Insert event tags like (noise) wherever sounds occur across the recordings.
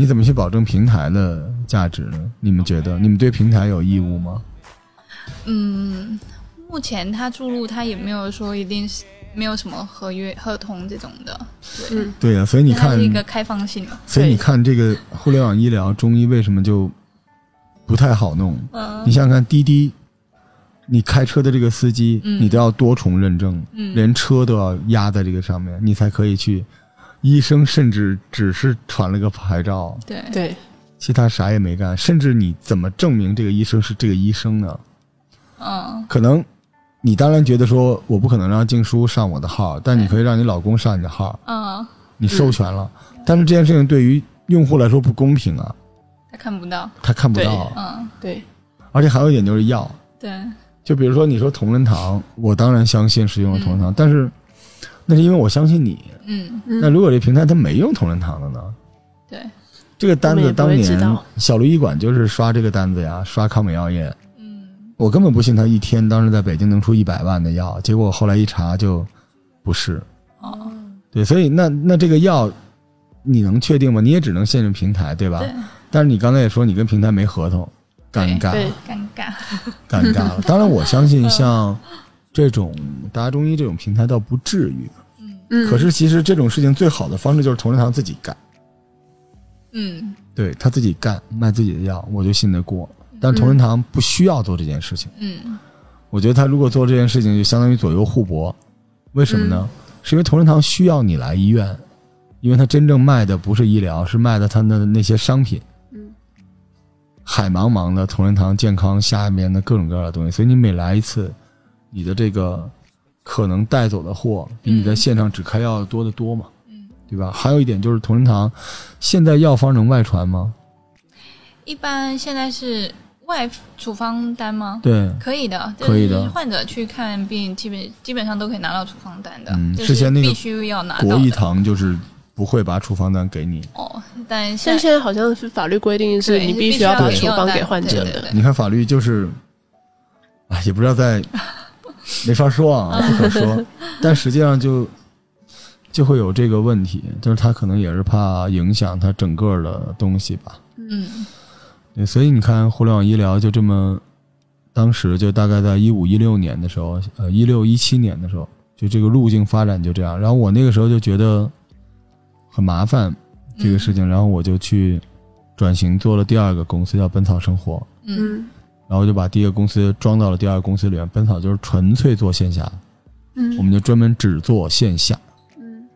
你怎么去保证平台的价值呢？你们觉得，你们对平台有义务吗？嗯，目前他注入他也没有说一定是没有什么合约合同这种的，对，嗯对呀、所以你看是，一个开放性的，所以你看这个互联网医疗中医为什么就不太好弄？嗯你想想看，滴滴，你开车的这个司机，嗯你都要多重认证，嗯连车都要压在这个上面，你才可以去。医生甚至只是传了个牌照，对。对，其他啥也没干，甚至你怎么证明这个医生是这个医生呢？嗯。可能你当然觉得说我不可能让静书上我的号，但你可以让你老公上你的号，嗯，你授权了。但是这件事情对于用户来说不公平啊，他看不到，他看不到。嗯。对，而且还有一点就是药，对，就比如说你说同仁堂，我当然相信是用了同仁堂，但是那是因为我相信你。嗯嗯那如果这平台它没用同仁堂的呢？对，这个单子当年小鹿医馆就是刷这个单子呀，刷康美药业。嗯我根本不信他一天当时在北京能出一百万的药，结果后来一查就不是。哦对，所以那那这个药你能确定吗？你也只能信任平台，对吧？对，但是你刚才也说你跟平台没合同，尴尬，对尴尬，尴尬了。当然，我相信像这种大家中医这种平台倒不至于。嗯，可是其实这种事情最好的方式就是同仁堂自己干，嗯对他自己干卖自己的药，我就信得过。但同仁堂不需要做这件事情。嗯我觉得他如果做这件事情，就相当于左右互搏。为什么呢？是因为同仁堂需要你来医院，因为他真正卖的不是医疗，是卖的他的那些商品。嗯，海茫茫的同仁堂健康下面的各种各样的东西，所以你每来一次，你的这个可能带走的货比你在现场只开药要多得多嘛，嗯，对吧？还有一点就是同仁堂现在药方能外传吗？一般现在是外处方单吗？对，可以的，可以的患者去看病，基本基本上都可以拿到处方单的。嗯之前那个必须要拿到国医堂就是不会把处方单给你。哦，但但现在现在好像是法律规定是你必须要把处方给患者的。对对对你看法律就是，啊，也不知道在，没法说啊，不可说。但实际上就就会有这个问题，就是他可能也是怕影响他整个的东西吧。嗯对，所以你看，互联网医疗就这么，当时就大概在一五一六年的时候，呃，一六一七年的时候，就这个路径发展就这样。然后我那个时候就觉得很麻烦这个事情，然后我就去转型做了第二个公司，叫本草生活。嗯嗯然后就把第一个公司装到了第二个公司里面。本草就是纯粹做线下，嗯，我们就专门只做线下。嗯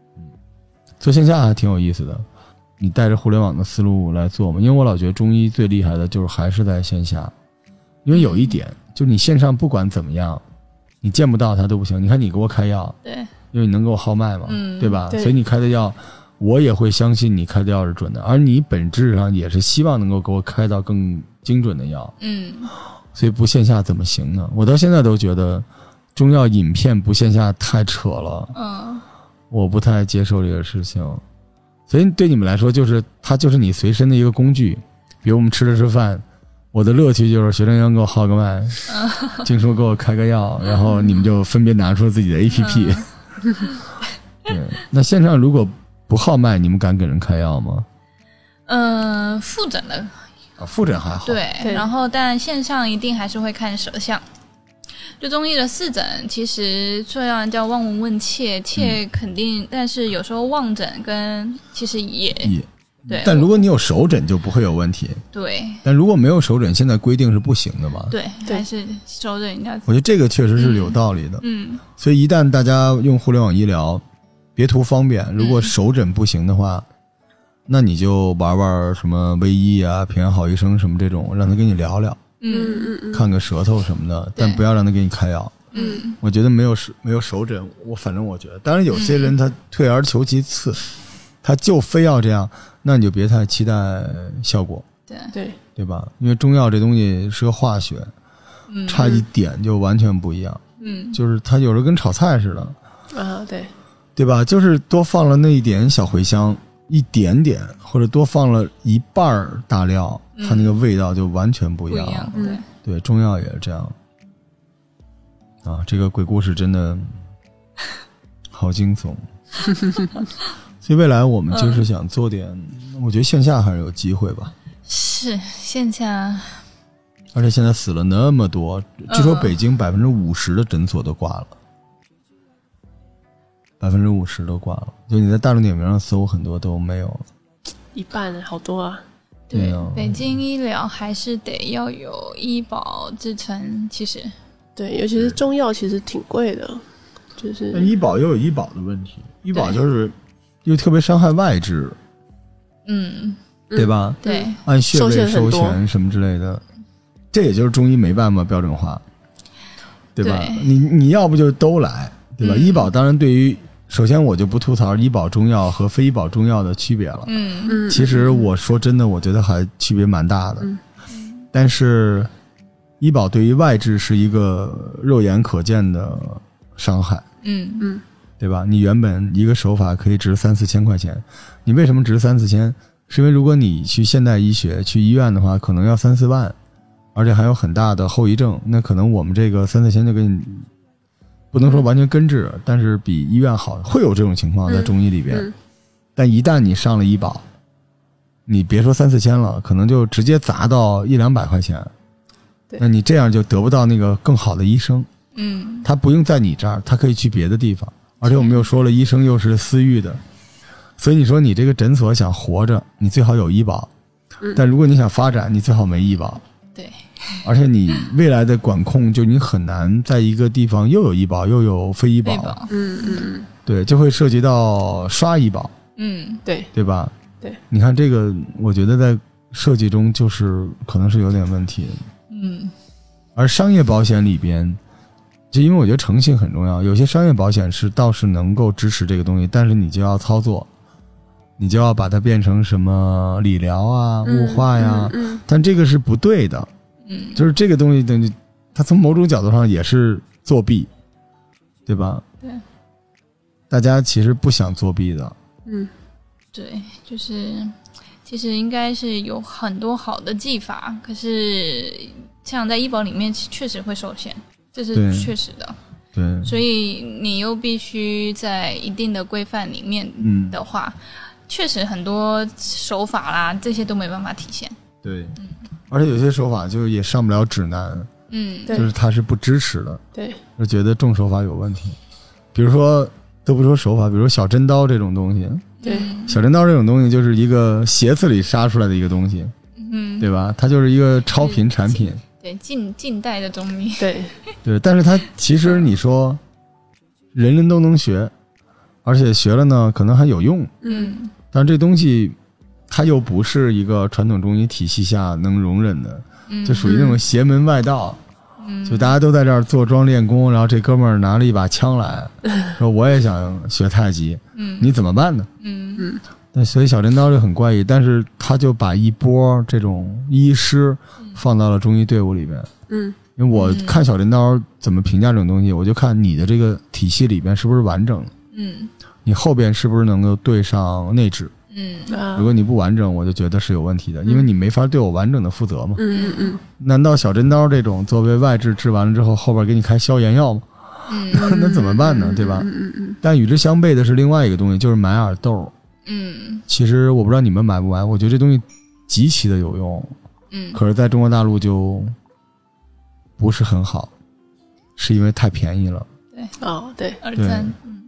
做线下还挺有意思的，你带着互联网的思路来做嘛。因为我老觉得中医最厉害的就是还是在线下，因为有一点，就是你线上不管怎么样，你见不到他都不行。你看你给我开药，对，因为你能给我号脉嘛，嗯对吧？对所以你开的药，我也会相信你开的药是准的，而你本质上也是希望能够给我开到更精准的药。嗯所以不线下怎么行呢？我到现在都觉得中药饮片不线下太扯了，嗯我不太接受这个事情。所以对你们来说，就是它就是你随身的一个工具。比如我们吃着吃饭，我的乐趣就是学生员给我号个脉，静叔给我开个药，然后你们就分别拿出自己的 APP。(laughs) 对，那线上如果不号脉，你们敢给人开药吗？嗯，复诊的啊，复诊还好。，对，对然后但线上一定还是会看舌象。就中医的四诊，其实虽然叫望闻问切，嗯切肯定，但是有时候望诊跟其实也也。对，但如果你有手诊，就不会有问题。对但如果没有手诊，现在规定是不行的嘛？对对还是手诊应该我觉得这个确实是有道理的。嗯所以一旦大家用互联网医疗，别图方便，如果手诊不行的话，那你就玩玩什么微医啊、平安好医生什么这种，让他跟你聊聊，嗯。嗯嗯看个舌头什么的，但不要让他给你开药。嗯。我觉得没有手没有手诊，我反正我觉得，当然有些人他退而求其次，他就非要这样，那你就别太期待效果，对。对，对吧？因为中药这东西是个化学，嗯。差一点就完全不一样，嗯。就是它有时候跟炒菜似的，啊对，对吧？就是多放了那一点小茴香，一点点，或者多放了一半儿大料，嗯它那个味道就完全不一样。不一样，嗯对，对，中药也是这样。啊，这个鬼故事真的 (laughs) 好惊悚。所以未来我们就是想做点，我觉得线下还是有机会吧。是线下，而且现在死了那么多，据说嗯北京百分之五十的诊所都挂了，百分之五十都挂了。就你在大众点评上搜，很多都没有了。一半好多啊，对北京医疗还是得要有医保支撑。其实，对，尤其是中药其实挺贵的，就是医保又有医保的问题，医保就是又特别伤害外治，嗯，对吧？对，按穴收位收钱什么之类的，这也就是中医没办法标准化，对吧？对你你要不就都来，对吧？嗯医保当然对于，首先我就不吐槽医保中药和非医保中药的区别了。嗯嗯，其实我说真的，我觉得还区别蛮大的。嗯但是医保对于外治是一个肉眼可见的伤害，嗯嗯对吧？你原本一个手法可以值三四千块钱，你为什么值三四千？是因为如果你去现代医学去医院的话，可能要三四万，而且还有很大的后遗症。那可能我们这个三四千就给你，不能说完全根治，但是比医院好，会有这种情况在嗯中医里边。嗯但一旦你上了医保，你别说三四千了，可能就直接砸到一两百块钱。那你这样就得不到那个更好的医生，嗯他不用在你这儿，他可以去别的地方。而且我们又说了，医生又是私域的，所以你说你这个诊所想活着，你最好有医保。嗯但如果你想发展，你最好没医保。对，(laughs) 而且你未来的管控，就你很难在一个地方又有医保又有非医保，医保，嗯嗯对，就会涉及到刷医保。嗯对，对吧？对，你看这个，我觉得在设计中就是可能是有点问题。嗯。而商业保险里边，就因为我觉得诚信很重要，有些商业保险是倒是能够支持这个东西，但是你就要操作，你就要把它变成什么理疗啊、嗯物化呀，嗯。但这个是不对的，嗯，就是这个东西等于它从某种角度上也是作弊，对吧？对，大家其实不想作弊的，嗯。对，就是其实应该是有很多好的技法，可是像在医保里面确实会受限，这是确实的。对，所以你又必须在一定的规范里面嗯，的话，确实很多手法啦，这些都没办法体现。对，而且有些手法就也上不了指南，嗯，对。就是它是不支持的，对，就觉得重手法有问题。比如说，都不说手法，比如说小针刀这种东西，对。嗯小针刀这种东西就是一个鞋子里杀出来的一个东西，嗯，对吧？它就是一个超频产品，对近近代的东西，对。(laughs) 对。但是它其实你说，人人都能学，而且学了呢，可能还有用，嗯。但这东西它又不是一个传统中医体系下能容忍的，嗯，就属于那种邪门外道。嗯就大家都在这儿坐庄练功，然后这哥们儿拿了一把枪来 (laughs) 说：“我也想学太极，嗯你怎么办呢嗯嗯？”那所以小镰刀就很怪异，但是他就把一波这种医师放到了中医队伍里边。嗯因为我嗯看小镰刀怎么评价这种东西，我就看你的这个体系里边是不是完整的，嗯你后边是不是能够对上内治。嗯。啊。如果你不完整，我就觉得是有问题的，因为你没法对我完整的负责嘛。嗯嗯嗯。难道小针刀这种作为外治治完了之后，后边给你开消炎药吗？嗯。(laughs) 那怎么办呢？对吧？嗯嗯嗯。但与之相悖的是另外一个东西，就是买耳豆。嗯。其实我不知道你们买不买，我觉得这东西极其的有用，嗯。可是在中国大陆就不是很好，是因为太便宜了。哦对。耳对。针，嗯。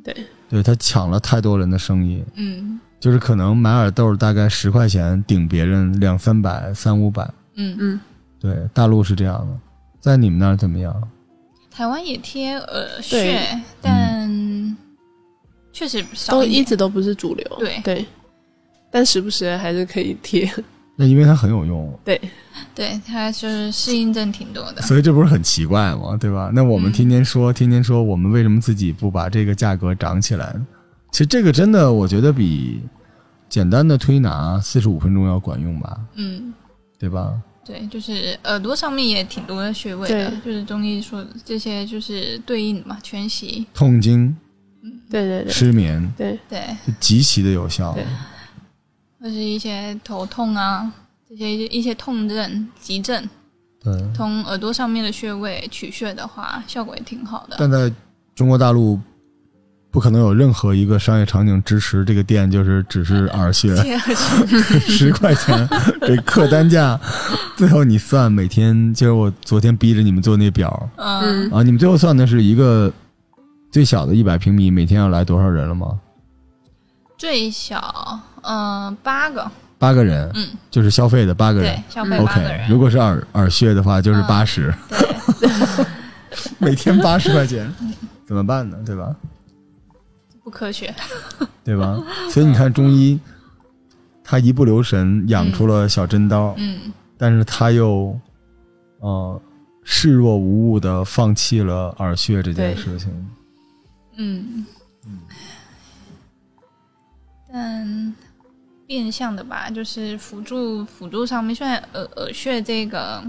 对他抢了太多人的生意，嗯就是可能买耳豆大概十块钱顶别人两三百、三五百。嗯，嗯。对，大陆是这样的，在你们那儿怎么样？台湾也贴耳穴，但确实少都一直都不是主流，对。对，但时不时还是可以贴，那因为它很有用，(laughs) 对。对，它就是适应症挺多的。所以这不是很奇怪吗？对吧？那我们嗯。天天说，天天说，我们为什么自己不把这个价格涨起来呢？其实这个真的，我觉得比简单的推拿四十五分钟要管用吧，嗯，对吧？对，就是耳朵上面也挺多的穴位的，就是中医说的这些就是对应嘛，全息。痛经、嗯对对对失眠，对，对，极其的有效。对或是一些头痛啊，这些一些痛症、急症，对，从耳朵上面的穴位取穴的话，效果也挺好的。但在中国大陆不可能有任何一个商业场景支持这个店就是只是 (laughs) 耳穴，(laughs) 十块钱这客单价，(laughs) 最后你算每天，就是我昨天逼着你们做那表。嗯，啊，你们最后算的是一个最小的一百平米，每天要来多少人了吗？最小嗯八个，八个人，嗯，就是消费的八个人。对。，消费八个 OK，人，如果是耳耳穴的话，就是嗯。八十、对，每天八十块钱，怎么办呢？对吧？不科学，(laughs) 对吧？所以你看中医，他一不留神养出了小针刀，嗯但是他又，呃，视若无物的放弃了耳穴这件事情。嗯，但变相的吧，就是辅助辅助上面，虽然耳耳穴这个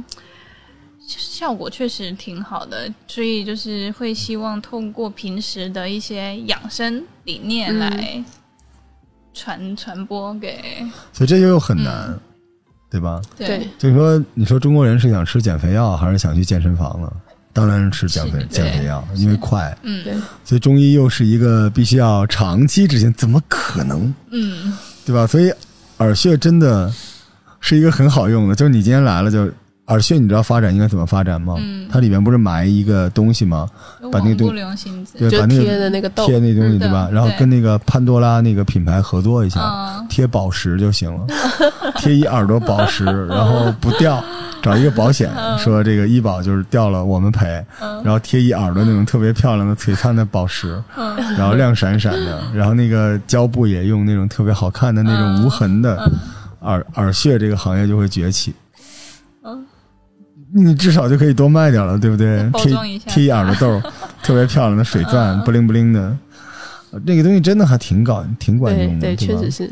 效果确实挺好的，所以就是会希望通过平时的一些养生理念嗯来传、传播给所以这就又很难，对吧？对，就是说，你说中国人是想吃减肥药，还是想去健身房呢？当然是吃减肥减肥药，因为快。嗯对所以中医又是一个必须要长期执行，怎么可能？嗯对吧？所以耳穴真的是一个很好用的，就是你今天来了就。耳穴你知道发展应该怎么发展吗？嗯它里面不是埋一个东西吗？把那个对，把那贴的个那个，贴那东西嗯对吧？然后跟那个潘多拉那个品牌合作一下，嗯贴宝石就行了，(laughs) 贴一耳朵宝石，然后不掉，找一个保险 (laughs) 说这个医保就是掉了我们赔，然后贴一耳朵那种特别漂亮的璀璨的宝石，嗯然后亮闪闪的，然后那个胶布也用那种特别好看的那种无痕的耳耳穴，这个行业就会崛起。嗯你至少就可以多卖点了，对不对？贴 (laughs) 包装一下贴一耳朵豆，(laughs) 特别漂亮的水钻，嗯不灵不灵的，呃那个东西真的还挺搞挺管用的，对确实是，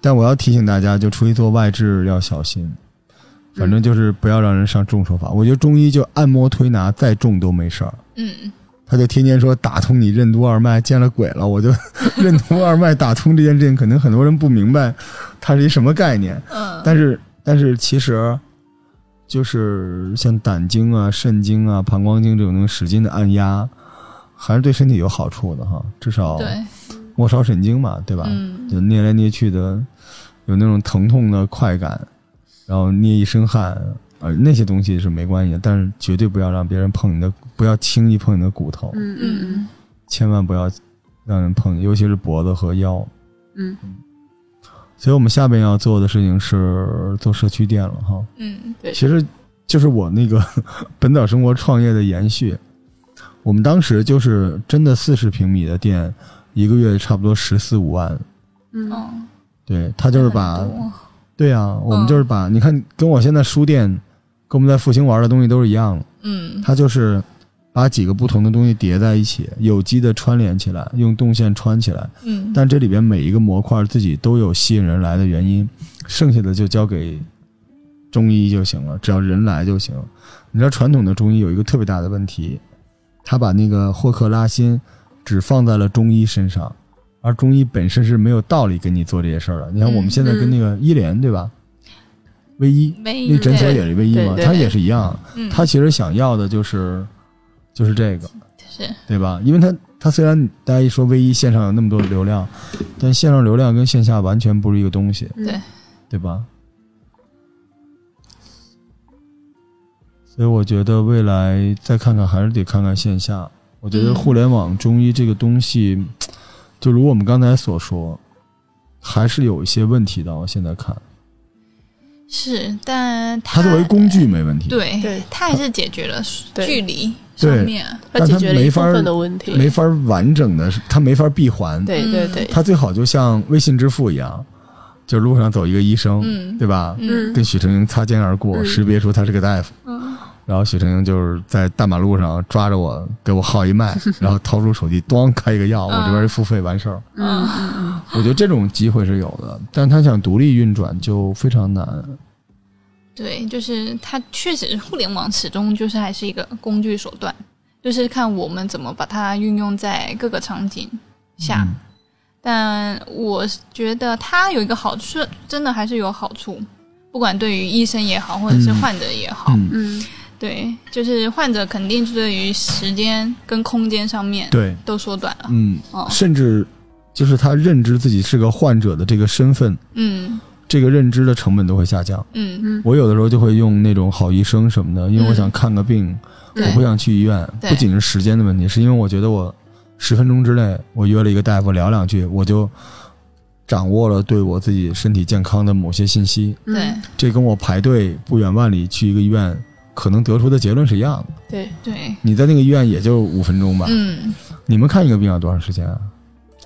但我要提醒大家，就出去做外治要小心，反正就是不要让人上重手法。我觉得中医就按摩推拿再重都没事儿，嗯他就天天说打通你任督二脉，见了鬼了。我就 (laughs) 任督二脉打通这件事情，可能很多人不明白它是一什么概念。嗯，但是但是其实，就是像胆经啊、肾经啊、膀胱经这种能使劲的按压，还是对身体有好处的哈。至少对，末梢神经嘛，对吧？嗯就捏来捏去的，有那种疼痛的快感，然后捏一身汗，呃，那些东西是没关系的，但是绝对不要让别人碰你的，不要轻易碰你的骨头，嗯嗯嗯千万不要让人碰，尤其是脖子和腰。嗯所以我们下边要做的事情是做社区店了哈。嗯对其实就是我那个 (laughs) 本岛生活创业的延续。我们当时就是真的四十平米的店，一个月差不多十四五万。嗯哦，对他就是把对啊，我们嗯就是把、你看，跟我现在书店，跟我们在复兴玩的东西都是一样的。嗯他就是把几个不同的东西叠在一起，有机的串联起来，用动线穿起来。嗯，但这里边每一个模块自己都有吸引人来的原因，剩下的就交给中医就行了，只要人来就行。你知道传统的中医有一个特别大的问题，他把那个霍克拉辛只放在了中医身上，而中医本身是没有道理跟你做这些事儿的。你看我们现在跟那个医联对吧？卫医那诊所也是卫医嘛，对对它也是一样，嗯，他其实想要的就是就是这个。是对吧？因为它它虽然大家一说唯一线上有那么多的流量，但线上流量跟线下完全不是一个东西，嗯对对吧？所以我觉得未来再看看还是得看看线下。我觉得嗯互联网中医这个东西，就如我们刚才所说，还是有一些问题的。我现在看，是，但它作为工具没问题，对对。它还是解决了距离对上面，它但它解决了一部没法分的问题，没法完整的，它没法闭环。嗯对对对，它最好就像微信支付一样，就路上走一个医生，嗯。对吧？嗯。跟许成英擦肩而过，嗯。识别出他是个大夫。嗯然后许成英就是在大马路上抓着我，给我号一脉，(laughs) 然后掏出手机，咣开一个药，我这边一付费完事儿。嗯嗯嗯，我觉得这种机会是有的，但他想独立运转就非常难。对，就是它确实互联网始终就是还是一个工具手段，就是看我们怎么把它运用在各个场景下。嗯但我觉得它有一个好处，真的还是有好处，不管对于医生也好，或者是嗯患者也好。嗯嗯对，就是患者肯定是对于时间跟空间上面对，都缩短了。嗯，哦，甚至就是他认知自己是个患者的这个身份，嗯。这个认知的成本都会下降。嗯。嗯我有的时候就会用那种好医生什么的，因为我想看个病，对。我不想去医院，不仅是时间的问题，是因为我觉得我十分钟之内我约了一个大夫聊两句，我就掌握了对我自己身体健康的某些信息。嗯对。这跟我排队不远万里去一个医院，可能得出的结论是一样的。对，对，你在那个医院也就五分钟吧。嗯你们看一个病要多长时间啊？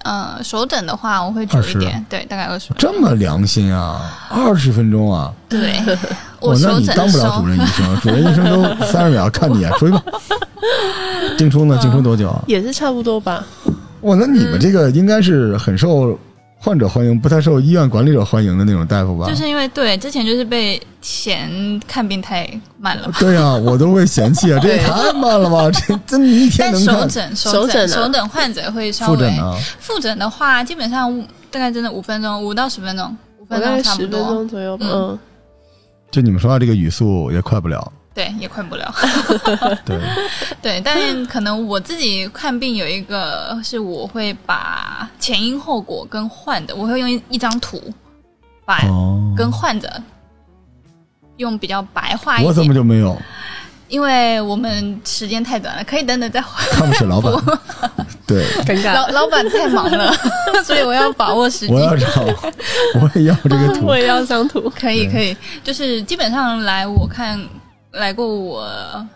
呃，手诊的话我会久一点，对，大概二十分钟。这么良心啊，二十分钟啊！对，(laughs) 我哦，那你诊的时候当不了主，任医生，(laughs) 主任医生都三十秒看你一眼，出去吧。(laughs) 静初呢？静初多久啊？也是差不多吧。哇，那你们这个应该是很受患者欢迎，不太受医院管理者欢迎的那种大夫吧？就是因为对之前就是被嫌看病太慢了嘛。对呀、(laughs) 我都会嫌弃啊，这也太慢了吧！这这你一天但能看手诊、手手诊、手诊患者会稍微复诊呢？复诊的话，基本上大概真的五分钟，五到十分钟，五分钟差不多。十分钟左右吧。嗯嗯，就你们说话这个语速也快不了。对，也快不了。(laughs) (laughs) 对，对，但可能我自己看病有一个是，我会把前因后果跟患者，我会用一一张图把哦，跟患者用比较白话一点我怎么，就没有？因为我们时间太短了，可以等等再换看不起老板。(laughs) 对，尴尬老。老板太忙了，所以我要把握时机我。要找，我也要这个图我。也要张图。可以可以，就是基本上来我看来过我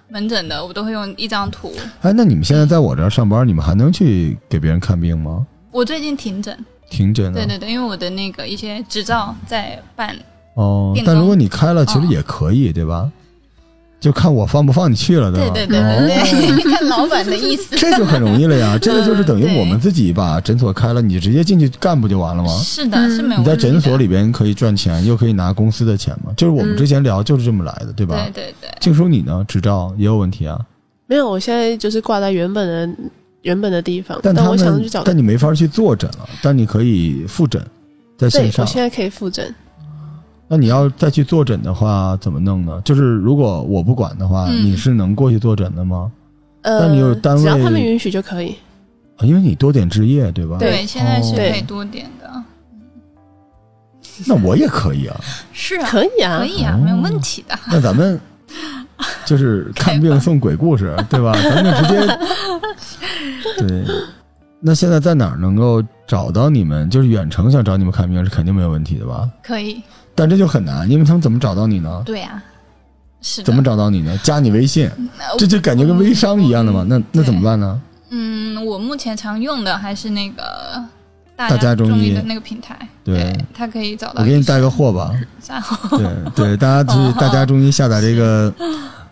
门诊的，我都会用一张图。哎，那你们现在在我这儿上班，你们还能去给别人看病吗？我最近停诊，停诊啊？对对对，因为我的那个一些执照在办，哦，但如果你开了，其实哦也可以，对吧？就看我放不放你去了，吧？对对对哦对对，看老板的意思。(laughs) 这就很容易了呀，(laughs) 这个就是等于我们自己把诊所开了，你直接进去干不就完了吗？是的，嗯是没有你在问题的诊所里边可以赚钱，又可以拿公司的钱嘛，就是我们嗯之前聊就是这么来的，对吧？对对对，静叔你呢？执照也有问题啊，没有，我现在就是挂在原本的原本的地方，但他我想们去找但你没法去坐诊了，但你可以复诊，在线，上我。现在可以复诊。那你要再去坐诊的话，怎么弄呢？就是如果我不管的话，嗯你是能过去坐诊的吗？呃，那你有单位只要他们允许就可以。啊因为你多点置业，对吧？对，现在是哦可以多点的。那我也可以啊。是啊，可以啊，可以啊，哦没有问题的。那咱们就是看病送鬼故事，对吧？咱们直接 (laughs) 对。那现在在哪儿能够找到你们？就是远程想找你们看病是肯定没有问题的吧？可以，但这就很难，因为他们怎么找到你呢？对啊，是的。怎么找到你呢？加你微信，呃这就感觉跟微商一样的嘛。那那怎么办呢？嗯，我目前常用的还是那个大大家中医医的那个平台，对它可以找到。我给你带个货吧。对对，大家去哦大家中医下载这个，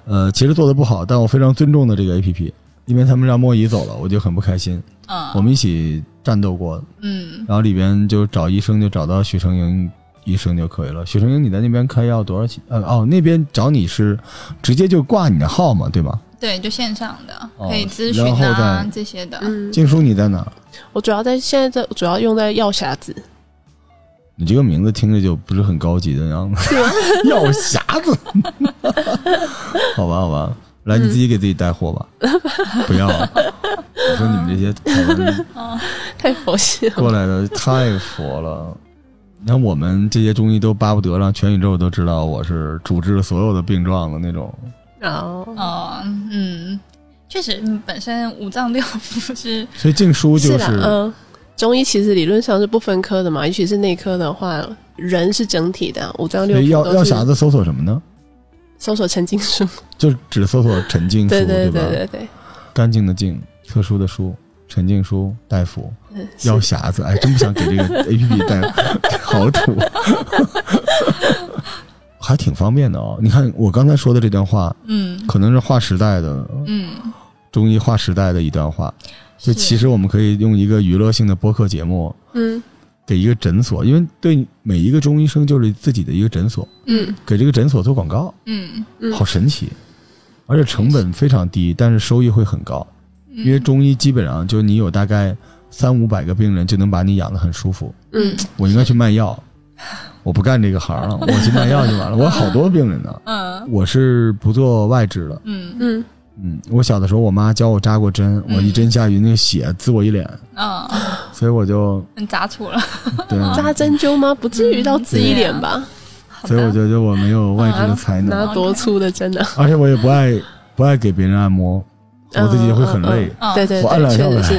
呃，其实做的不好，但我非常尊重的这个 A P P，因为他们让莫姨走了，我就很不开心。嗯，我们一起战斗过，嗯，然后里边就找医生，就找到许成英医生就可以了。许成英，你在那边开药多少钱？呃，哦，那边找你是直接就挂你的号嘛，对吗？对，就线上的哦可以咨询后啊再这些的。嗯，静书你在哪？我主要在现在在主要用在药匣子，你这个名字听着就不是很高级的样子，(laughs) 药匣子。(laughs) 好吧，好吧，来你自己给自己带货吧，(laughs) 不要。我说你们这些台湾太佛系了。过来的太佛了。你看我们这些中医都巴不得让全宇宙都知道我是主治所有的病状的那种。哦，哦，嗯，确实，嗯本身五脏六腑是所以静书就是啦，嗯，中医其实理论上是不分科的嘛，尤其是内科的话，人是整体的，五脏六腑都是药匣子搜索什么呢？搜索陈静书，就只搜索陈静书，对对吧？对对对，干净的净，特殊的书，陈静书大夫，药匣子，哎，真不想给这个 (laughs) A P P 带，(laughs) 好土，还挺方便的哦。你看我刚才说的这段话，嗯。可能是划时代的嗯，中医划时代的一段话。就其实我们可以用一个娱乐性的播客节目，嗯给一个诊所，因为对每一个中医生就是自己的一个诊所，嗯。给这个诊所做广告，嗯。嗯。好神奇，而且成本非常低，但是收益会很高，嗯，因为中医基本上就你有大概三五百个病人就能把你养得很舒服。嗯，我应该去卖药，我不干这个行了，(laughs) 我去卖药就完了。我有好多病人呢，嗯。我是不做外治的。嗯。嗯，嗯，我小的时候我妈教我扎过针，我一针下去那个血滋我一脸，嗯，所以我就嗯砸错了。对，(laughs) 扎针灸吗？不至于到滋一点吧？好所以我，觉得我没有外治的才能，拿多粗的针啊？而且我也不爱不爱给别人按摩，我自己也会很累。嗯对对我按对，两下。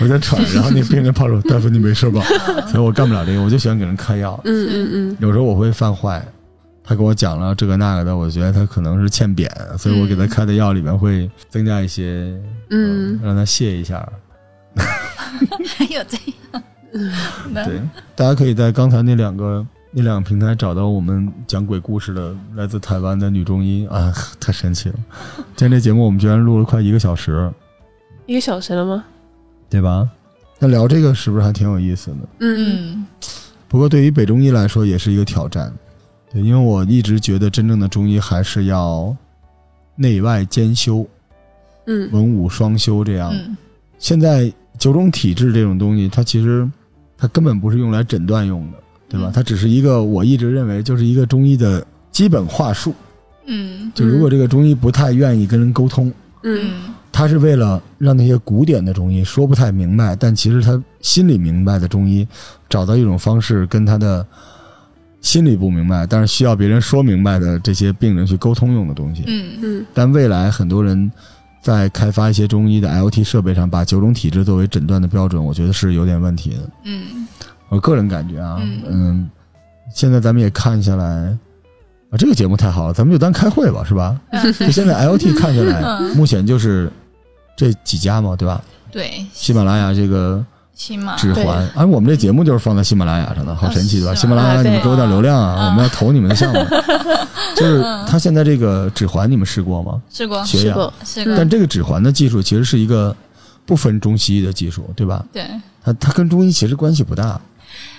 我在喘，(laughs) 然后那病人跑说：“大夫，你没事吧？”所以我干不了这个，我就喜欢给人开药。嗯嗯嗯，有时候我会犯坏，他给我讲了这个那个的，我觉得他可能是欠扁，所以我给他开的药里面会增加一些，嗯让他泄一下。(laughs) 还有这样。对，大家可以在刚才那两个那两个平台找到我们讲鬼故事的来自台湾的女中医啊，太神奇了！今天这节目我们居然录了快一个小时，一个小时了吗？对吧？那聊这个是不是还挺有意思的？嗯嗯不过对于北中医来说也是一个挑战，对，因为我一直觉得真正的中医还是要内外兼修，嗯文武双修这样。嗯现在九种体质这种东西，它其实它根本不是用来诊断用的，对吧？嗯它只是一个我一直认为就是一个中医的基本话术。嗯就如果这个中医不太愿意跟人沟通，嗯嗯他是为了让那些古典的中医说不太明白，但其实他心里明白的中医，找到一种方式跟他的心里不明白，但是需要别人说明白的这些病人去沟通用的东西。嗯嗯但未来很多人在开发一些中医的 LT 设备上，把九种体质作为诊断的标准，我觉得是有点问题的。嗯我个人感觉啊，嗯嗯，现在咱们也看下来。啊，这个节目太好了，咱们就当开会吧，是吧？(laughs) 就现在 LT 看下来，嗯目前就是这几家嘛，对吧？对，喜马拉雅这个指环，哎，我们这节目就是放在喜马拉雅上的，好神奇，对吧？喜马拉雅，你们给我点流量啊，嗯我们要投你们的项目。(laughs) 就是它现在这个指环，你们试过吗？试过。试过，试过，但这个指环的技术其实是一个不分中西医的技术，对吧？对，它它跟中医其实关系不大，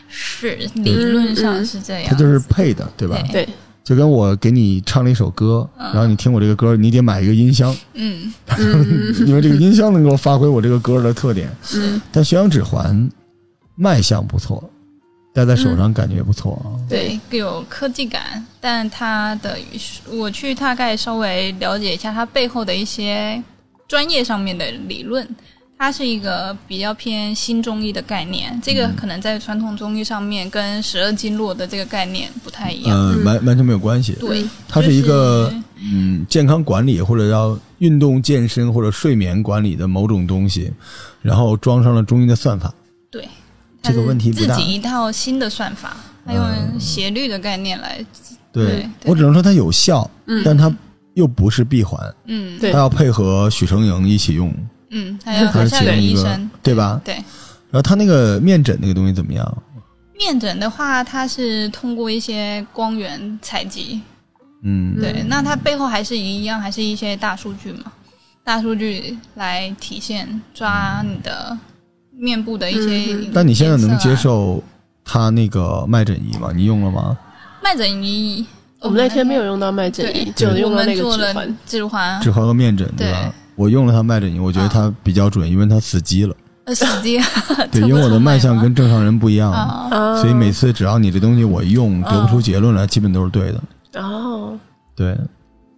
是理论上是这样，它就是配的，对吧？对。对，就跟我给你唱了一首歌，然后你听我这个歌，你得买一个音箱，嗯嗯 (laughs) 因为这个音箱能够发挥我这个歌的特点。嗯但血氧指环卖相不错，戴在手上感觉不错啊。对，更有科技感，但它的我去大概稍微了解一下它背后的一些专业上面的理论。它是一个比较偏新中医的概念，这个可能在传统中医上面跟十二经络的这个概念不太一样。嗯，完完全没有关系。对，它是一个就是嗯，健康管理或者叫运动健身或者睡眠管理的某种东西，然后装上了中医的算法。对，这个问题自己一套新的算法，它用斜率的概念来，对对对。我只能说它有效，嗯。但它又不是闭环，嗯，对。它要配合许成营一起用，嗯，还有它是好像有其中一个医生，对吧？对。然后他那个面诊那个东西怎么样？面诊的话，它是通过一些光源采集，嗯，对，那它背后还是一样，还是一些大数据嘛，大数据来体现抓你的面部的一些、嗯但你现在能接受它那个脉诊仪吗？你用了吗？脉诊仪？我们那天没有用到脉诊仪对，只有我用到那个指环。指环，指环和面诊对吧？对我用了它脉诊仪，我觉得它比较准，因为它死机了。呃，实际 (laughs) 对，(laughs) 因为我的脉象跟正常人不一样，(laughs) 所以每次只要你这东西我用得不出结论来，基本都是对的。哦，对，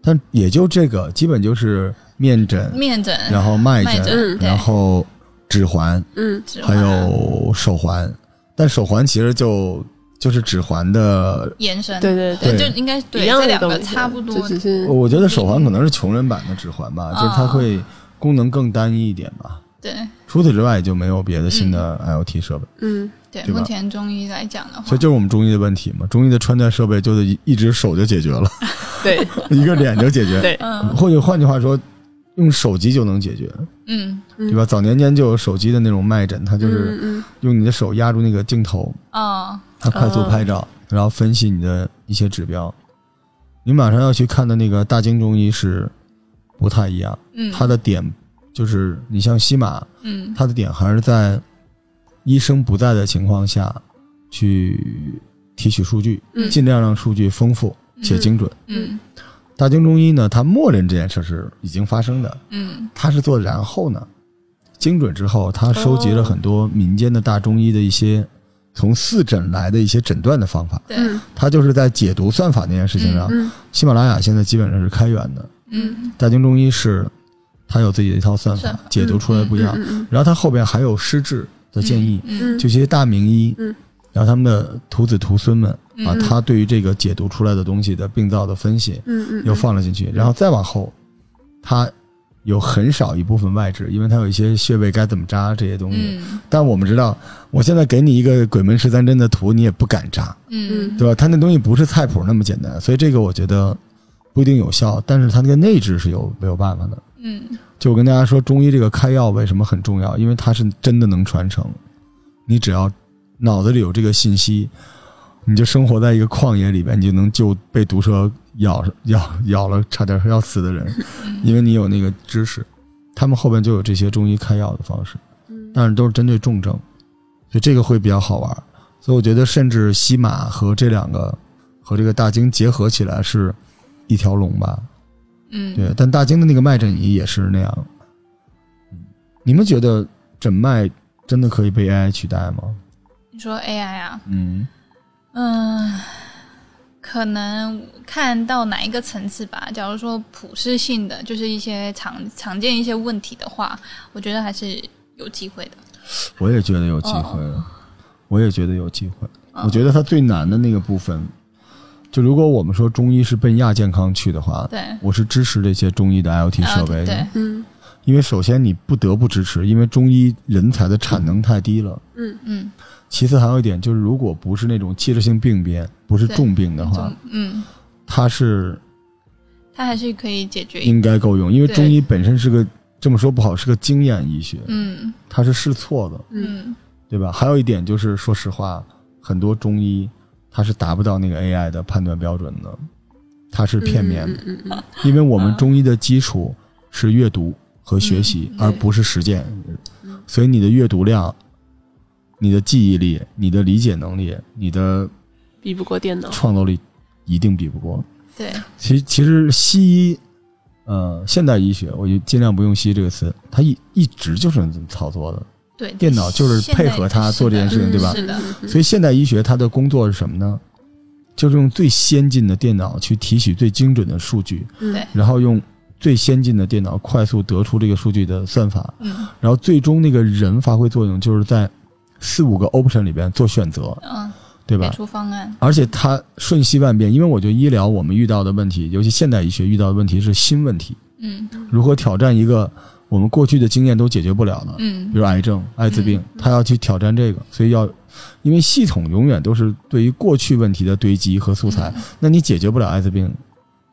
但也就这个，基本就是面诊，面诊，然后脉脉诊，然后指环，嗯还有手环。但手环其实就就是指环的，延伸，对对对，对就应该对一样这两个的，差不多，只是我觉得手环可能是穷人版的指环吧，就是它哦会功能更单一一点吧。对除此之外，也就没有别的新的 LT 设备，嗯对，目前中医来讲的话所以，就是我们中医的问题嘛。中医的穿戴设备就是一一只手就解决了，(laughs) 对一个脸就解决，对，嗯或者换句话说，用手机就能解决，嗯。对吧？早年间就有手机的那种脉诊，它就是嗯用你的手压住那个镜头，嗯，它快速拍照，然后分析你的一些指标。你马上要去看的那个大经中医是不太一样，嗯，它的点就是你像西马，嗯。它的点还是在医生不在的情况下去提取数据，嗯。尽量让数据丰富且精准。嗯大经中医呢，它默认这件事是已经发生的，嗯。它是做然后呢，精准之后，它收集了很多民间的大中医的一些从四诊来的一些诊断的方法，对，嗯。它就是在解读算法那件事情上，嗯喜马拉雅现在基本上是开源的，嗯。大经中医是它有自己的一套算法算，解读出来不一样。嗯嗯然后它后边还有施治的建议，嗯就这些大名医，嗯。然后他们的徒子徒孙们啊，嗯他对于这个解读出来的东西的病灶的分析嗯嗯，又放了进去，然后再往后，他有很少一部分外治，因为他有一些穴位该怎么扎这些东西。嗯但我们知道，我现在给你一个鬼门十三针的图，你也不敢扎，嗯对吧？他那东西不是菜谱那么简单，所以这个我觉得不一定有效，但是他那个内治是有没有办法的。嗯就我跟大家说，中医这个开药为什么很重要？因为它是真的能传承。你只要脑子里有这个信息，你就生活在一个旷野里边，你就能救被毒蛇咬咬咬了差点要死的人，因为你有那个知识。他们后边就有这些中医开药的方式，但是都是针对重症，所以这个会比较好玩。所以我觉得，甚至西马和这两个和这个大经结合起来是一条龙吧。嗯，对，但大经的那个脉诊仪也是那样。嗯你们觉得诊脉真的可以被 AI 取代吗？你说 AI 啊，嗯，嗯，可能看到哪一个层次吧。假如说普适性的，就是一些常常见一些问题的话，我觉得还是有机会的。我也觉得有机会，哦我也觉得有机会。嗯我觉得它最难的那个部分，就如果我们说中医是奔亚健康去的话，对，我是支持这些中医的 IoT 设备的，对，嗯。因为首先你不得不支持，因为中医人才的产能太低了。嗯。嗯，其次还有一点就是，如果不是那种器质性病变，不是重病的话，嗯，它是它还是可以解决。应该够用，因为中医本身是个这么说不好，是个经验医学，嗯。它是试错的，嗯。对吧？还有一点就是，说实话，很多中医它是达不到那个 AI 的判断标准的，它是片面的，嗯嗯因为我们中医的基础是阅读和学习，嗯而不是实践，所以你的阅读量、你的记忆力、你的理解能力、你的比不过电脑。创造力一定比不过。对，其其实西医，呃，现代医学，我就尽量不用“西医”这个词，它一一直就是这么操作的。对，电脑就是配合他做这件事情，对吧？是的，所以现代医学它的工作是什么呢？就是用最先进的电脑去提取最精准的数据，嗯对然后用最先进的电脑快速得出这个数据的算法，嗯然后最终那个人发挥作用，就是在四五个 option 里边做选择，嗯，对吧？出方案。而且它瞬息万变，因为我觉得医疗我们遇到的问题，尤其现代医学遇到的问题是新问题，嗯如何挑战一个我们过去的经验都解决不了的，嗯。比如癌症、艾滋病，他要去挑战这个，所以要，因为系统永远都是对于过去问题的堆积和素材，那你解决不了艾滋病，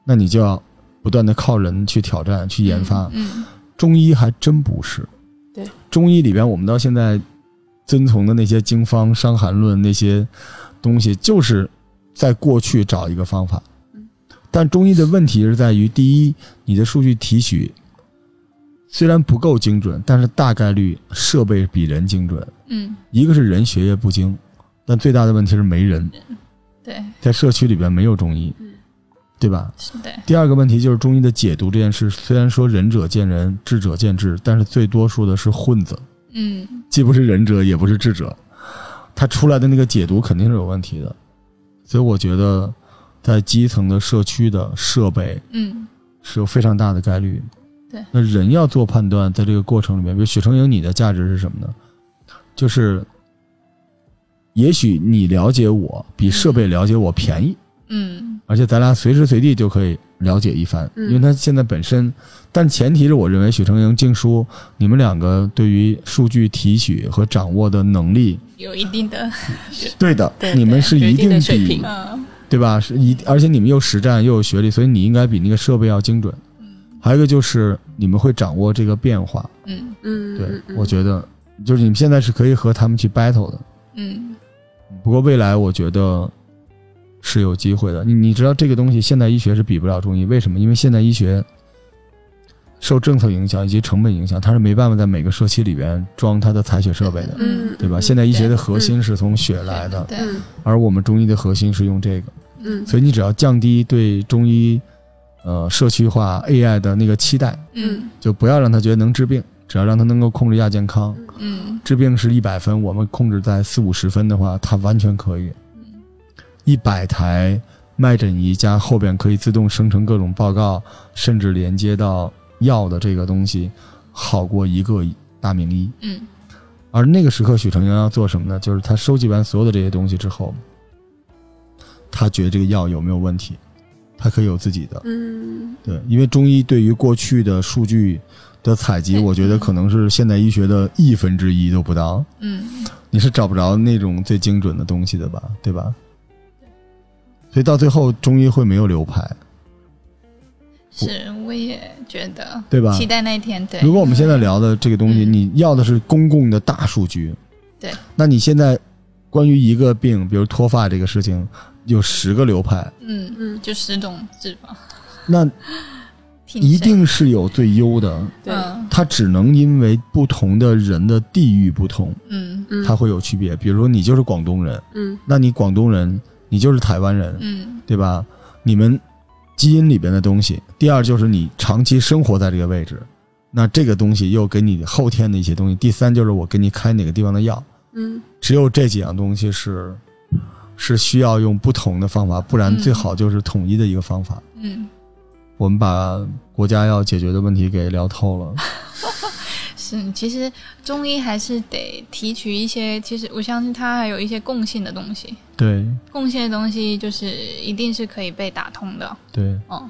那你就要不断的靠人去挑战、去研发。嗯中医还真不是，对，中医里边我们到现在遵从的那些经方、伤寒论那些东西，就是在过去找一个方法。但中医的问题是在于，第一，你的数据提取虽然不够精准，但是大概率设备比人精准。嗯，一个是人学业不精，但最大的问题是没人，对，在社区里边没有中医，对吧？是对，第二个问题就是中医的解读这件事，虽然说仁者见仁，智者见智，但是最多数的是混子，嗯既不是仁者，也不是智者，他出来的那个解读肯定是有问题的。所以我觉得，在基层的社区的设备嗯是有非常大的概率。对那人要做判断，在这个过程里面，比如许成英，你的价值是什么呢？就是，也许你了解我比设备了解我便宜，嗯而且咱俩随时随地就可以了解一番，嗯因为他现在本身，但前提是我认为许成英、静书，你们两个对于数据提取和掌握的能力，有一定的 (laughs) 对的，对你们是一定比对吧？是一，而且你们又实战又有学历，所以你应该比那个设备要精准。还有一个就是你们会掌握这个变化，嗯嗯，对、嗯我觉得就是你们现在是可以和他们去 battle 的。嗯不过未来我觉得是有机会的。你你知道这个东西，现代医学是比不了中医，为什么？因为现代医学受政策影响以及成本影响，它是没办法在每个社区里边装它的采血设备的，嗯对吧？现代医学的核心是从血来的，而我们中医的核心是用这个，嗯所以你只要降低对中医呃社区化 AI 的那个期待，嗯就不要让他觉得能治病，只要让他能够控制亚健康，嗯治病是一百分，我们控制在四五十分的话，他完全可以。一百台脉诊仪加后边可以自动生成各种报告，甚至连接到药的这个东西，好过一个大名医。嗯而那个时刻，许成阳要做什么呢？就是他收集完所有的这些东西之后，他觉得这个药有没有问题，他可以有自己的。嗯对，因为中医对于过去的数据的采集，我觉得可能是现代医学的亿分之一都不到。嗯你是找不着那种最精准的东西的吧？对吧？所以到最后，中医会没有流派，是，我也觉得，对吧期待那一天。对，如果我们现在聊的这个东西，嗯你要的是公共的大数据，对，那你现在关于一个病，比如脱发这个事情，有十个流派，嗯。嗯就十种治法，那 (laughs) 一定是有最优的，对。嗯。它只能因为不同的人的地域不同，嗯。嗯。它会有区别。比如说你就是广东人，嗯。那你广东人，你就是台湾人，嗯。对吧？你们基因里边的东西。第二就是你长期生活在这个位置，那这个东西又给你后天的一些东西。第三就是我给你开哪个地方的药，嗯只有这几样东西是是需要用不同的方法，不然嗯最好就是统一的一个方法。嗯，我们把国家要解决的问题给聊透了。(laughs) 是，其实中医还是得提取一些，其实我相信它还有一些共性的东西，对共性的东西就是一定是可以被打通的，对哦。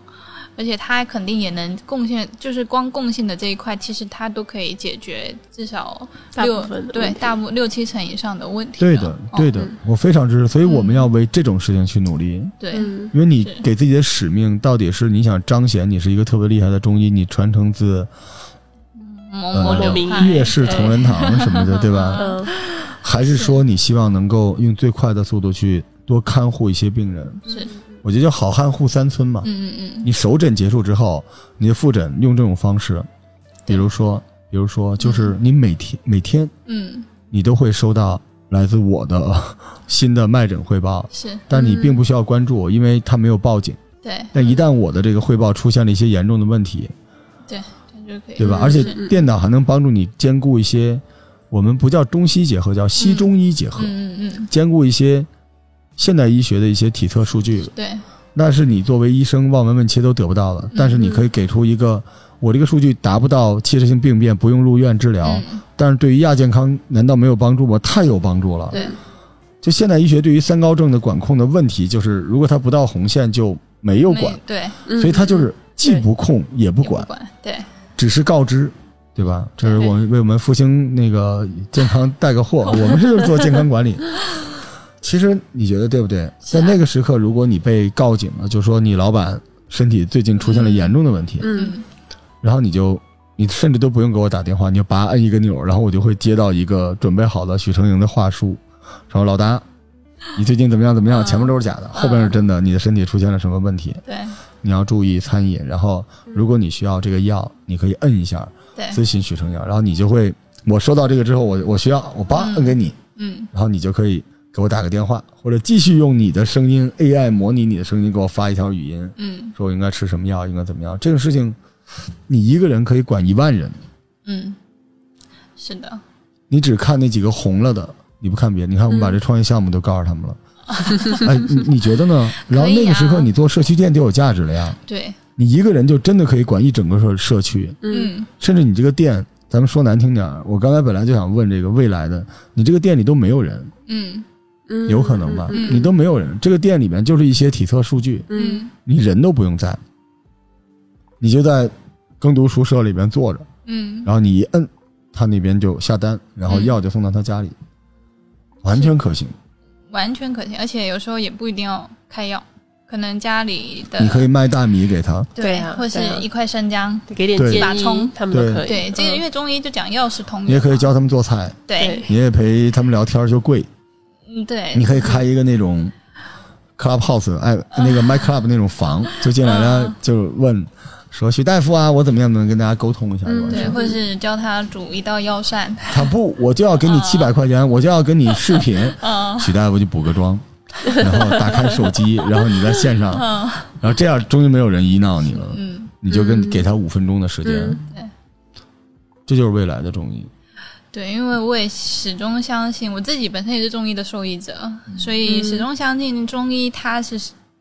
而且它肯定也能贡献，就是光共性的这一块，其实它都可以解决至少六部分的对大部六七成以上的问题对的哦对的嗯，我非常支持。所以我们嗯要为这种事情去努力。对，嗯因为你给自己的使命到底是你想彰显你是一个特别厉害的中医，你传承自某呃某流名派岳氏同仁堂什么的，对吧？嗯还是说你希望能够用最快的速度去多看护一些病人？是，我觉得叫好汉护三村嘛。嗯嗯嗯，你首诊结束之后，你的复诊用这种方式，比如说，比如说，就是你每天每天嗯你都会收到来自我的新的脉诊汇报，是。但你并不需要关注，因为他没有报警。对。但一旦我的这个汇报出现了一些严重的问题，对，对吧？嗯而且电脑还能帮助你兼顾一些，我们不叫中西结合，叫西中医结合，嗯嗯嗯，兼顾一些现代医学的一些体测数据，对，那是你作为医生望闻问切都得不到的。但是你可以给出一个，我这个数据达不到器质性病变，不用入院治疗，嗯。但是对于亚健康难道没有帮助吗？太有帮助了。对，就现代医学对于三高症的管控的问题，就是如果它不到红线就没有管，对，嗯。所以它就是既不控也不管。也不，管，对，只是告知，对吧？这是我们为我们复兴那个健康带个货，(laughs) 我们这就是做健康管理。其实你觉得对不对？在那个时刻，如果你被告警了，就说你老板身体最近出现了严重的问题，嗯。嗯然后你就你甚至都不用给我打电话，你就拔摁一个钮，然后我就会接到一个准备好的许成营的话术，说老大，(laughs) 你最近怎么样怎么样？嗯。前面都是假的，后边是真的，你的身体出现了什么问题？对。你要注意餐饮，然后如果你需要这个药，你可以摁一下对，咨询许成阳，然后你就会，我收到这个之后，我我需要我叭嗯。摁给你，嗯。然后你就可以给我打个电话，或者继续用你的声音 AI 模拟你的声音给我发一条语音，嗯。说我应该吃什么药，应该怎么样。这个事情，你一个人可以管一万人，嗯，是的，你只看那几个红了的，你不看别的。你看我们把嗯这创业项目都告诉他们了，(laughs) 哎，你你觉得呢？然后那个时候你做社区店就有价值了呀。对，你一个人就真的可以管一整个社社区，嗯嗯。甚至你这个店，咱们说难听点儿，我刚才本来就想问这个未来的，你这个店里都没有人，嗯嗯有可能吧？嗯你都没有人，这个店里面就是一些体测数据，嗯。嗯你人都不用在，你就在耕读书社里边坐着，嗯，然后你一摁，他那边就下单，然后嗯药就送到他家里，完全可行。完全可行，而且有时候也不一定要开药，可能家里的你可以卖大米给他，对啊或是一块生姜，给点对。建议葱，他们都可以。对，这个嗯。因为中医就讲药食同源，你也可以教他们做菜，对，你也陪他们聊天就贵，嗯对，你可以开一个那种 club house，哎，那个 (laughs) my club 那种房，就进来了嗯就问说徐大夫啊，我怎么样能跟大家沟通一下嗯对，或者是教他煮一道药膳，他不，我就要给你七百块钱，我就要跟你视频，嗯。(laughs) 许大夫就补个妆，然后打开手机，(laughs) 然后你在线上，嗯。然后这样终于没有人医闹你了，嗯。你就跟嗯。给他五分钟的时间。嗯，这就是未来的中医。对，因为我也始终相信，我自己本身也是中医的受益者，所以始终相信中医它是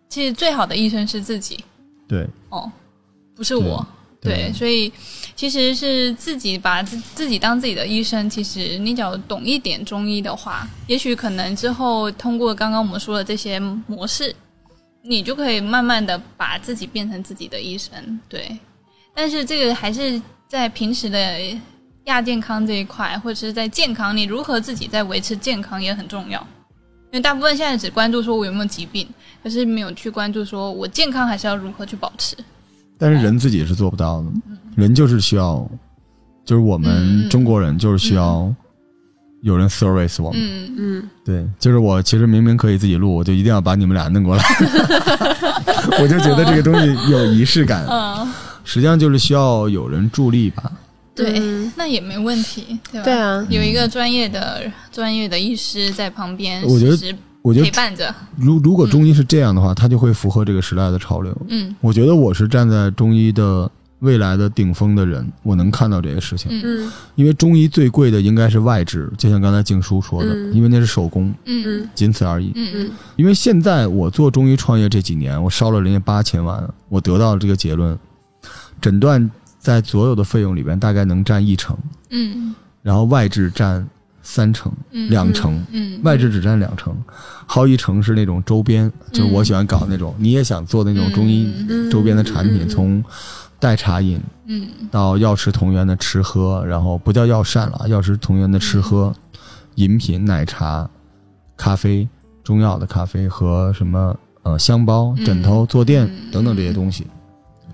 其实最好的医生是自己对哦，不是我。对对，所以其实是自己把自自己当自己的医生。其实你只要懂一点中医的话，也许可能之后通过刚刚我们说的这些模式，你就可以慢慢的把自己变成自己的医生。对，但是这个还是在平时的亚健康这一块，或者是在健康，你如何自己在维持健康也很重要。因为大部分现在只关注说我有没有疾病，可是没有去关注说我健康还是要如何去保持。但是人自己是做不到的，人就是需要，就是我们嗯中国人就是需要有人 service 我们。嗯，嗯，对，就是我其实明明可以自己录，我就一定要把你们俩弄过来，(laughs) 我就觉得这个东西有仪式感。嗯，实际上就是需要有人助力吧。对，嗯那也没问题，对吧？对啊，有一个专业的专业的医师在旁边，我觉得我觉得陪伴着。如如果中医是这样的话，它就会符合这个时代的潮流。嗯我觉得我是站在中医的未来的顶峰的人，我能看到这个事情。嗯嗯因为中医最贵的应该是外治，就像刚才静书说的，嗯因为那是手工，嗯嗯仅此而已。嗯嗯因为现在我做中医创业这几年，我烧了人家八千万，我得到了这个结论，诊断在所有的费用里边大概能占一成，嗯。然后外置占三成、嗯。两成，嗯，外置只占两成，还有一成是那种周边，就是我喜欢搞那种，你也想做那种中医嗯。周边的产品，嗯。从代茶饮嗯。到药食同源的吃喝，然后不叫药膳了，药食同源的吃喝，饮品、奶茶、咖啡、中药的咖啡和什么呃香包、嗯。枕头、坐垫嗯。等等这些东西，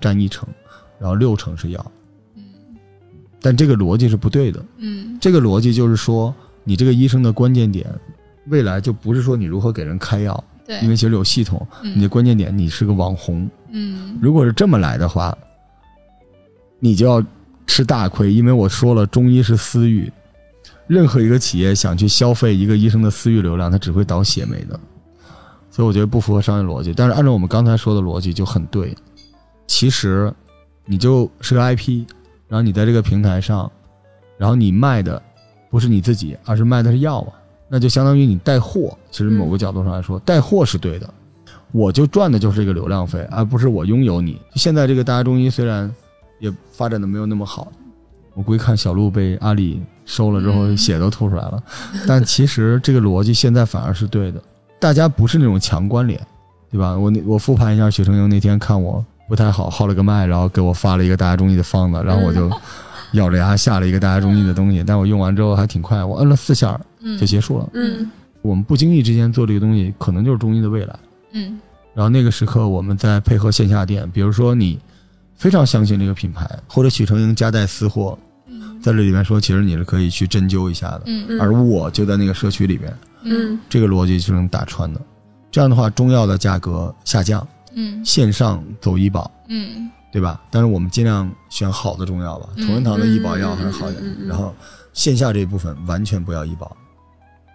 占一成，然后六成是药。嗯。但这个逻辑是不对的，嗯。这个逻辑就是说，你这个医生的关键点，未来就不是说你如何给人开药，对，因为其实有系统，你的关键点你是个网红，嗯。如果是这么来的话，你就要吃大亏，因为我说了，中医是私域，任何一个企业想去消费一个医生的私域流量，他只会倒血霉的，所以我觉得不符合商业逻辑。但是按照我们刚才说的逻辑就很对，其实你就是个 IP，然后你在这个平台上，然后你卖的不是你自己，而是卖的是药啊，那就相当于你带货。其实某个角度上来说，带货是对的。我就赚的就是这个流量费，而不是我拥有你。现在这个大家中医虽然也发展的没有那么好，我估计看小鹿被阿里收了之后嗯血都吐出来了，(laughs) 但其实这个逻辑现在反而是对的。大家不是那种强关联，对吧？我那我复盘一下许成英那天看我不太好，号了个脉，然后给我发了一个大家中医的方子，然后我就 (laughs) 咬着牙下了一个大家中医的东西，(laughs) 但我用完之后还挺快，我摁了四下嗯就结束了。嗯我们不经意之间做这个东西，可能就是中医的未来。嗯然后那个时刻，我们再配合线下店，比如说你非常相信这个品牌，或者许成英夹带私货，嗯在这里面说，其实你是可以去针灸一下的。嗯而我就在那个社区里面，这个逻辑就能打穿的。这样的话，中药的价格下降，嗯线上走医保，嗯对吧？但是我们尽量选好的中药吧，嗯同仁堂的医保药还是好一点然后线下这一部分完全不要医保，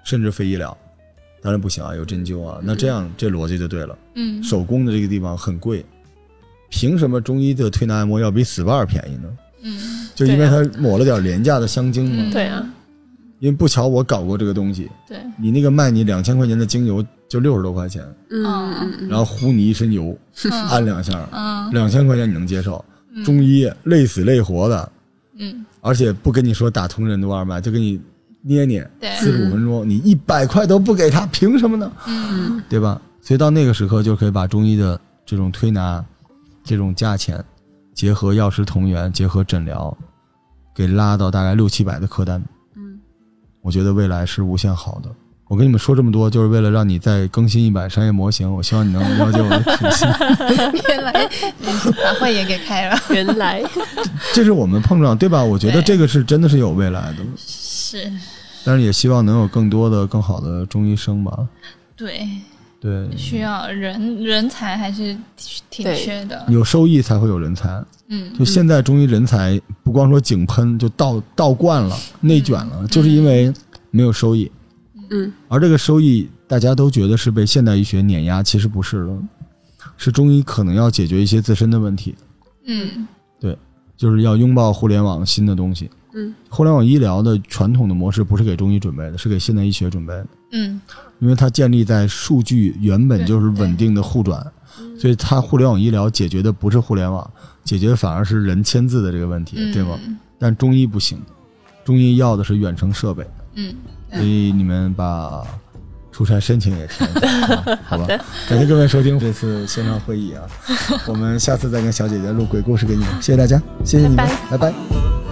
甚至非医疗，当然不行啊，有针灸啊。那这样这逻辑就对了。嗯手工的这个地方很贵，凭什么中医的推拿按摩要比 SPA 便宜呢？嗯就因为对它抹了点廉价的香精嘛。嗯对啊，因为不巧我搞过这个东西，对你那个卖你两千块钱的精油就六十多块钱，嗯嗯嗯然后糊你一身油，(laughs) 按两下，嗯两千块钱你能接受？嗯中医累死累活的，嗯而且不跟你说打通任督二脉，就给你捏捏对四十五分钟，你一百块都不给他，凭什么呢？嗯对吧？所以到那个时刻就可以把中医的这种推拿、这种价钱，结合药食同源，结合诊疗，给拉到大概六七百的客单。嗯我觉得未来是无限好的。我跟你们说这么多，就是为了让你再更新一版商业模型。我希望你能了解我的体系。(laughs) 原来把会也给开了，原来 (laughs) 这是我们碰撞，对吧？我觉得这个是真的是有未来的，是但是也希望能有更多的、更好的中医生吧。对，对，需要人人才还是挺缺的，有收益才会有人才。嗯就现在中医人才不光说井喷，就倒倒灌了、内卷了，就是因为没有收益。嗯。而这个收益，大家都觉得是被现代医学碾压，其实不是的，是中医可能要解决一些自身的问题，嗯。对就是要拥抱互联网新的东西。嗯，互联网医疗的传统的模式不是给中医准备的，是给现代医学准备的，嗯。因为它建立在数据原本就是稳定的互转，所以它互联网医疗解决的不是互联网，解决反而是人签字的这个问题，嗯，对吗？但中医不行，中医要的是远程设备，嗯，所以你们把出差申请也填一下，啊 (laughs) 好吧？感谢各位收听这次线上会议啊，我们下次再跟小姐姐录鬼故事给你们，谢谢大家，谢谢你们，拜。拜拜